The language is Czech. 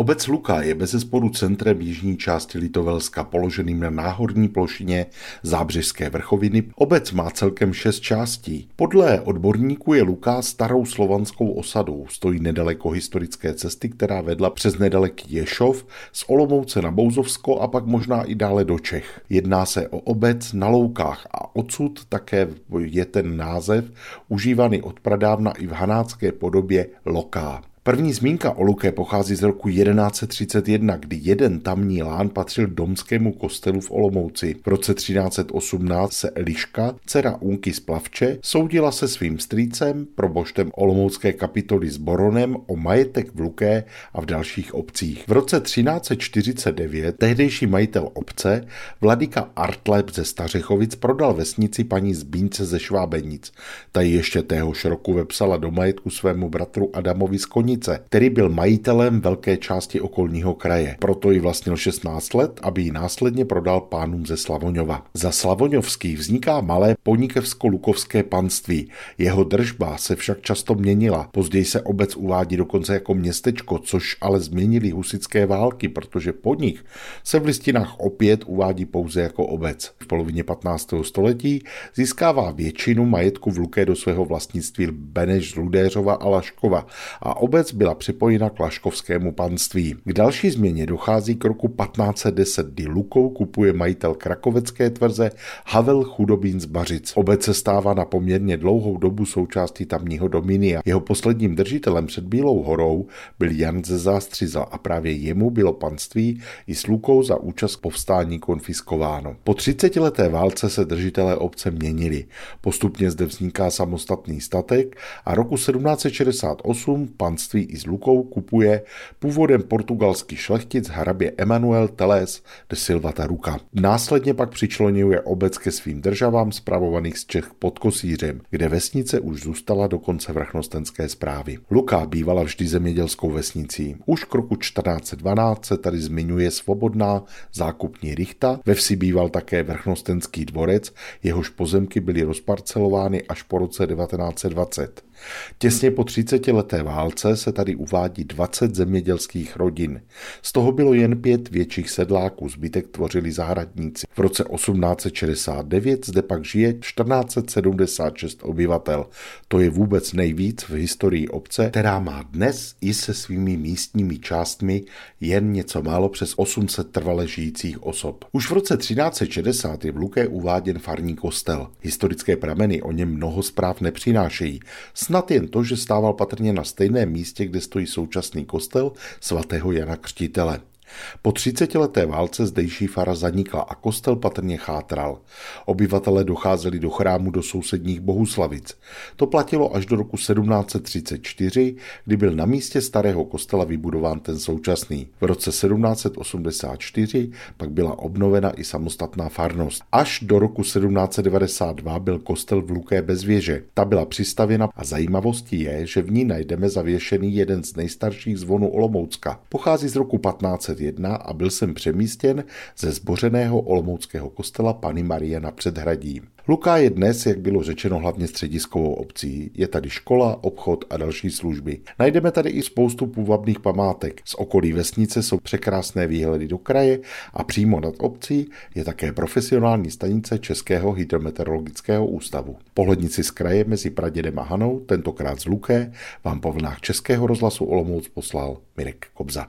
Obec Luka je bez zesporu centrem jižní části Litovelska, položeným na náhorní plošině Zábřežské vrchoviny. Obec má celkem šest částí. Podle odborníků je Luka starou slovanskou osadou. Stojí nedaleko historické cesty, která vedla přes nedaleký Ješov, z Olomouce na Bouzovsko a pak možná i dále do Čech. Jedná se o obec na Loukách a odsud také je ten název užívaný od pradávna i v hanácké podobě Loká. První zmínka o Luké pochází z roku 1131, kdy jeden tamní lán patřil domskému kostelu v Olomouci. V roce 1318 se Eliška, dcera Unky z Plavče, soudila se svým strýcem, proboštem Olomoucké kapitoly s Boronem o majetek v Luké a v dalších obcích. V roce 1349 tehdejší majitel obce, Vladika Artleb ze Stařechovic, prodal vesnici paní Zbínce ze Švábenic. Ta ji ještě téhož roku vepsala do majetku svému bratru Adamovi z Konic Stanice, který byl majitelem velké části okolního kraje. Proto ji vlastnil 16 let, aby ji následně prodal pánům ze Slavoňova. Za Slavoňovských vzniká malé ponikevsko-lukovské panství. Jeho držba se však často měnila. Později se obec uvádí dokonce jako městečko, což ale změnili husické války, protože podnik se v listinách opět uvádí pouze jako obec. V polovině 15. století získává většinu majetku v Luké do svého vlastnictví Beneš z Ludéřova a Laškova a obec obec byla připojena k Laškovskému panství. K další změně dochází k roku 1510, kdy Lukou kupuje majitel krakovecké tvrze Havel Chudobín z Bařic. Obec se stává na poměrně dlouhou dobu součástí tamního dominia. Jeho posledním držitelem před Bílou horou byl Jan ze Zástřiza a právě jemu bylo panství i s Lukou za účast povstání konfiskováno. Po 30 leté válce se držitelé obce měnili. Postupně zde vzniká samostatný statek a roku 1768 panství panství i s Lukou kupuje původem portugalský šlechtic hrabě Emanuel Teles de Silva Taruka. Následně pak přičlenuje obec ke svým državám spravovaných z Čech pod Kosířem, kde vesnice už zůstala do konce vrchnostenské zprávy. Luka bývala vždy zemědělskou vesnicí. Už k roku 1412 se tady zmiňuje svobodná zákupní richta, ve vsi býval také vrchnostenský dvorec, jehož pozemky byly rozparcelovány až po roce 1920. Těsně po 30 leté válce se tady uvádí 20 zemědělských rodin. Z toho bylo jen pět větších sedláků, zbytek tvořili zahradníci. V roce 1869 zde pak žije 1476 obyvatel. To je vůbec nejvíc v historii obce, která má dnes i se svými místními částmi jen něco málo přes 800 trvale žijících osob. Už v roce 1360 je v Luké uváděn farní kostel. Historické prameny o něm mnoho zpráv nepřinášejí. Snad jen to, že stával patrně na stejném místě, kde stojí současný kostel svatého Jana Křtitele. Po 30 leté válce zdejší fara zanikla a kostel patrně chátral. Obyvatele docházeli do chrámu do sousedních Bohuslavic. To platilo až do roku 1734, kdy byl na místě starého kostela vybudován ten současný. V roce 1784 pak byla obnovena i samostatná farnost. Až do roku 1792 byl kostel v Luké bez věže. Ta byla přistavěna a zajímavostí je, že v ní najdeme zavěšený jeden z nejstarších zvonů Olomoucka. Pochází z roku 15 1921 a byl jsem přemístěn ze zbořeného olomouckého kostela Pany Marie na předhradí. Luká je dnes, jak bylo řečeno, hlavně střediskovou obcí. Je tady škola, obchod a další služby. Najdeme tady i spoustu půvabných památek. Z okolí vesnice jsou překrásné výhledy do kraje a přímo nad obcí je také profesionální stanice Českého hydrometeorologického ústavu. Pohlednici z kraje mezi Pradědem a Hanou, tentokrát z Luké, vám po vlnách Českého rozhlasu Olomouc poslal Mirek Kobza.